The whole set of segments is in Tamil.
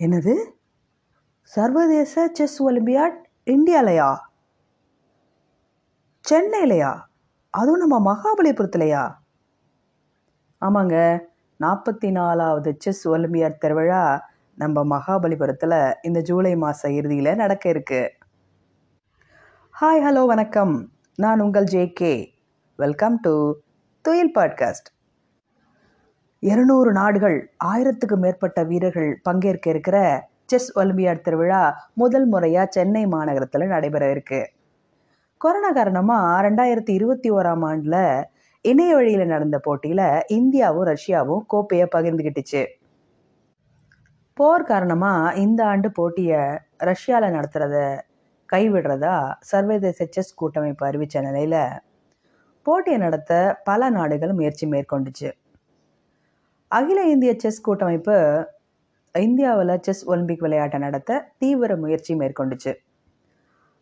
என்னது? சர்வதேச செஸ் ஒலிம்பியாட் இந்தியாலையா? சென்னையிலையா அதுவும் நம்ம மகாபலிபுரத்துலையா? ஆமாங்க நாற்பத்தி நாலாவது செஸ் ஒலிம்பியாட் திருவிழா நம்ம மகாபலிபுரத்தில் இந்த ஜூலை மாத இறுதியில் நடக்க இருக்கு. ஹாய் ஹலோ வணக்கம். நான் உங்கள் JK welcome to Thuyil podcast இருநூறு நாடுகள் ஆயிரத்துக்கு மேற்பட்ட வீரர்கள் பங்கேற்க இருக்கிற செஸ் ஒலிம்பியாட் திருவிழா முதல் முறையாக சென்னை மாநகரத்தில் நடைபெற இருக்கு. கொரோனா காரணமாக ரெண்டாயிரத்தி இருபத்தி ஓராம் ஆண்டில் இணைய வழியில் நடந்த போட்டியில் இந்தியாவும் ரஷ்யாவும் கோப்பையை பகிர்ந்துக்கிட்டுச்சு போர் காரணமாக இந்த ஆண்டு போட்டியை ரஷ்யாவில் நடத்துகிறத கைவிடுறதா சர்வதேச செஸ் கூட்டமைப்பு அறிவித்த நிலையில் போட்டியை நடத்த பல நாடுகள் முயற்சி மேற்கொண்டுச்சு. அகில இந்திய செஸ் கூட்டமைப்பு இந்தியாவில் செஸ் ஒலிம்பிக் விளையாட்டை நடத்த தீவிர முயற்சி மேற்கொண்டுச்சு.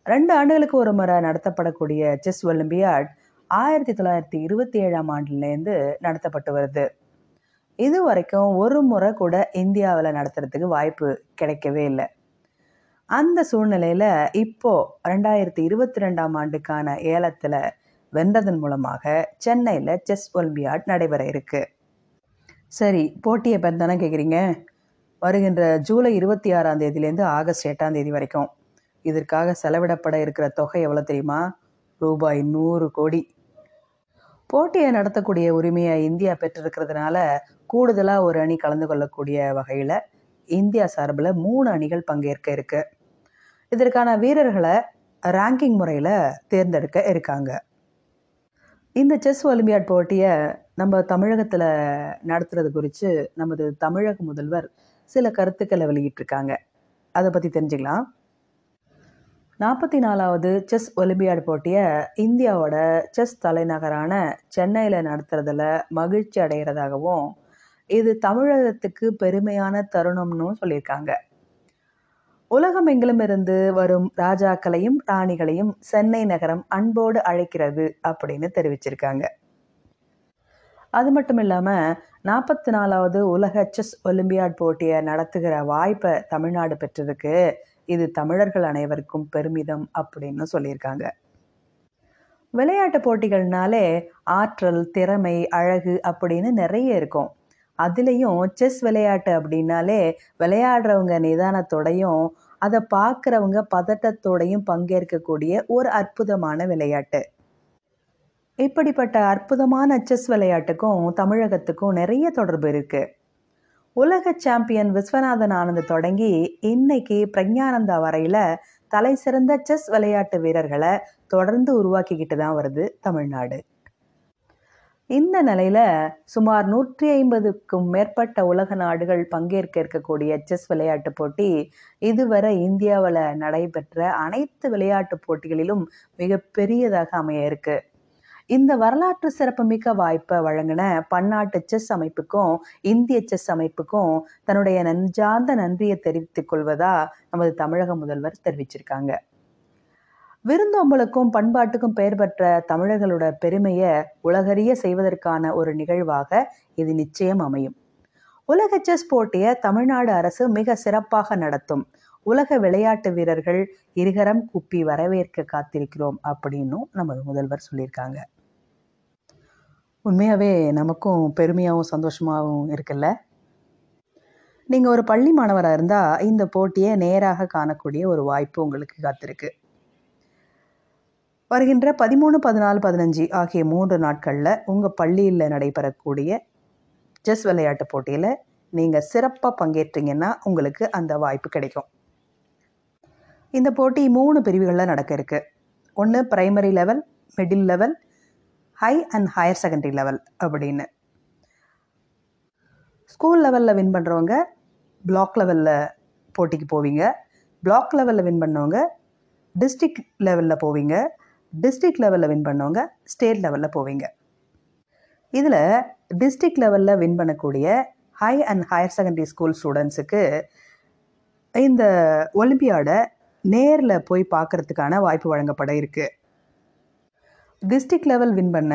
ரெண்டு ஆண்டுகளுக்கு ஒரு முறை நடத்தப்படக்கூடிய செஸ் ஒலிம்பியாட் ஆயிரத்தி தொள்ளாயிரத்தி இருபத்தி ஏழாம் ஆண்டுலேருந்து நடத்தப்பட்டு வருது. இது வரைக்கும் ஒரு முறை கூட இந்தியாவில் நடத்துறதுக்கு வாய்ப்பு கிடைக்கவே இல்லை. அந்த சூழ்நிலையில் இப்போது ரெண்டாயிரத்தி இருபத்தி ரெண்டாம் ஆண்டுக்கான ஏலத்தில் வென்றதன் மூலமாக சென்னையில் செஸ் ஒலிம்பியாட் நடைபெற இருக்குது சரி போட்டியை பற்றி தானே கேட்குறீங்க வருகின்ற ஜூலை இருபத்தி ஆறாம் தேதியிலேருந்து ஆகஸ்ட் எட்டாம் தேதி வரைக்கும். இதற்காக செலவிடப்பட இருக்கிற தொகை எவ்வளோ தெரியுமா? ரூபாய் நூறு கோடி. போட்டியை நடத்தக்கூடிய உரிமையை இந்தியா பெற்றிருக்கிறதுனால கூடுதலாக ஒரு அணி கலந்து கொள்ளக்கூடிய வகையில் இந்தியா சார்பில் மூணு அணிகள் பங்கேற்க இருக்கு. இதற்கான வீரர்களை ரேங்கிங் முறையில் தேர்ந்தெடுக்க இருக்காங்க. இந்த செஸ் ஒலிம்பியாட் போட்டியை நம்ம தமிழகத்தில் நடத்துறது குறித்து நமது தமிழக முதல்வர் சில கருத்துக்களை வெளியிட்டிருக்காங்க. அதை பற்றி தெரிஞ்சுக்கலாம். நாற்பத்தி நாலாவது செஸ் ஒலிம்பியாட் போட்டியை இந்தியாவோட செஸ் தலைநகரான சென்னையில் நடத்துறதுல மகிழ்ச்சி அடைகிறதாகவும் இது தமிழகத்துக்கு பெருமையான தருணம்னு சொல்லியிருக்காங்க. உலகம் எங்கிலும் இருந்து வரும் ராஜாக்களையும் ராணிகளையும் சென்னை நகரம் அன்போடு அழைக்கிறது அப்படின்னு தெரிவிச்சிருக்காங்க. அது மட்டும் இல்லாமல் நாற்பத்தி நாலாவது உலக செஸ் ஒலிம்பியாட் போட்டியை நடத்துகிற வாய்ப்பை தமிழ்நாடு பெற்றிருக்கு. இது தமிழர்கள் அனைவருக்கும் பெருமிதம் அப்படின்னு சொல்லியிருக்காங்க. விளையாட்டு போட்டிகள்னாலே ஆற்றல் திறமை அழகு அப்படின்னு நிறைய இருக்கும். அதுலேயும் செஸ் விளையாட்டு அப்படின்னாலே விளையாடுறவங்க நிதானத்தோடையும் அதை பார்க்குறவங்க பதட்டத்தோடையும் பங்கேற்கக்கூடிய ஒரு அற்புதமான விளையாட்டு. இப்படிப்பட்ட அற்புதமான செஸ் விளையாட்டுக்கும் தமிழகத்துக்கும் நிறைய தொடர்பு இருக்குது உலக சாம்பியன் விஸ்வநாதன் ஆனந்த் தொடங்கி இன்னைக்கு பிரக்ஞானந்தா வரையில் தலை சிறந்த செஸ் விளையாட்டு வீரர்களை தொடர்ந்து உருவாக்கிக்கிட்டு தான் வருது தமிழ்நாடு. இந்த நிலையில் சுமார் நூற்றி ஐம்பதுக்கும் மேற்பட்ட உலக நாடுகள் பங்கேற்க இருக்கக்கூடிய செஸ் விளையாட்டு போட்டி இதுவரை இந்தியாவில் நடைபெற்ற அனைத்து விளையாட்டு போட்டிகளிலும் மிக பெரியதாக அமைய இருக்குது இந்த வரலாற்று சிறப்புமிக்க வாய்ப்பை வழங்கின பன்னாட்டு செஸ் அமைப்புக்கும் இந்திய செஸ் அமைப்புக்கும் தன்னுடைய நஞ்சார்ந்த நன்றியை தெரிவித்துக் கொள்வதா நமது தமிழக முதல்வர் தெரிவிச்சிருக்காங்க. விருந்தோம்பலுக்கும் பண்பாட்டுக்கும் பெயர் பெற்ற தமிழர்களோட பெருமையை உலகறிய செய்வதற்கான ஒரு நிகழ்வாக இது நிச்சயம் அமையும். உலக செஸ் போட்டியை தமிழ்நாடு அரசு மிக சிறப்பாக நடத்தும். உலக விளையாட்டு வீரர்கள் இருகரம் குப்பி வரவேற்க காத்திருக்கிறோம் அப்படின்னும் நமது முதல்வர் சொல்லியிருக்காங்க. உண்மையாகவே நமக்கும் பெருமையாகவும் சந்தோஷமாகவும் இருக்குல்ல? நீங்கள் ஒரு பள்ளி மாணவராக இருந்தால் இந்த போட்டியை நேராக காணக்கூடிய ஒரு வாய்ப்பு உங்களுக்கு காத்திருக்கு. வருகின்ற பதிமூணு பதினாலு பதினஞ்சு ஆகிய மூன்று நாட்களில் உங்கள் பள்ளியில் நடைபெறக்கூடிய செஸ் விளையாட்டு போட்டியில் நீங்கள் சிறப்பாக பங்கேற்றீங்கன்னா உங்களுக்கு அந்த வாய்ப்பு கிடைக்கும். இந்த போட்டி மூணு பிரிவுகளில் நடக்க இருக்குது ஒன்று primary level middle level high and higher secondary level அப்படின்னு. ஸ்கூல் லெவலில் வின் பண்ணுறவங்க பிளாக் லெவலில் போட்டிக்கு போவீங்க. பிளாக் லெவலில் வின் பண்ணவங்க டிஸ்ட்ரிக்ட் லெவலில் போவீங்க. டிஸ்ட்ரிக்ட் லெவலில் வின் பண்ணவங்க ஸ்டேட் லெவலில் போவீங்க. இதில் டிஸ்ட்ரிக்ட் லெவலில் வின் பண்ணக்கூடிய high and higher secondary school ஸ்டூடெண்ட்ஸுக்கு இந்த ஒலிம்பியாடை நேரில் போய் பார்க்குறதுக்கான வாய்ப்பு வழங்கப்பட இருக்குது டிஸ்ட்ரிக் லெவல் வின் பண்ண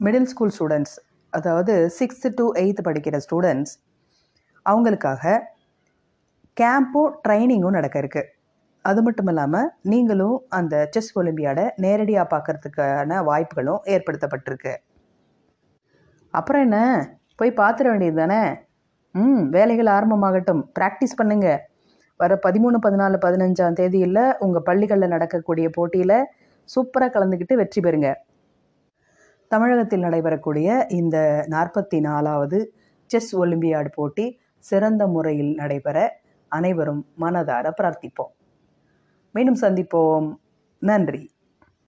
மிடில் ஸ்கூல் ஸ்டூடெண்ட்ஸ் அதாவது சிக்ஸ்த்து டு எயித்து படிக்கிற ஸ்டூடெண்ட்ஸ் அவங்களுக்காக கேம்பும் ட்ரைனிங்கும் நடக்க இருக்கு. அது மட்டும் இல்லாமல் நீங்களும் அந்த செஸ் ஒலிம்பியாடை நேரடியாக பார்க்கறதுக்கான வாய்ப்புகளும் ஏற்படுத்தப்பட்டிருக்கு. அப்புறம் என்ன? போய் பார்த்துட வேண்டியது தானே? ம் வேலைகள் ஆரம்பமாகட்டும். ப்ராக்டிஸ் பண்ணுங்கள் வர பதிமூணு பதினாலு பதினஞ்சாம் தேதியில் உங்கள் பள்ளிகளில் நடக்கக்கூடிய போட்டியில் சூப்பராக கலந்துக்கிட்டு வெற்றி பெறுங்க. தமிழகத்தில் நடைபெறக்கூடிய இந்த நாற்பத்தி நாலாவது செஸ் ஒலிம்பியாடு போட்டி சிறந்த முறையில் நடைபெற அனைவரும் மனதார பிரார்த்திப்போம். மீண்டும் சந்திப்போம். நன்றி.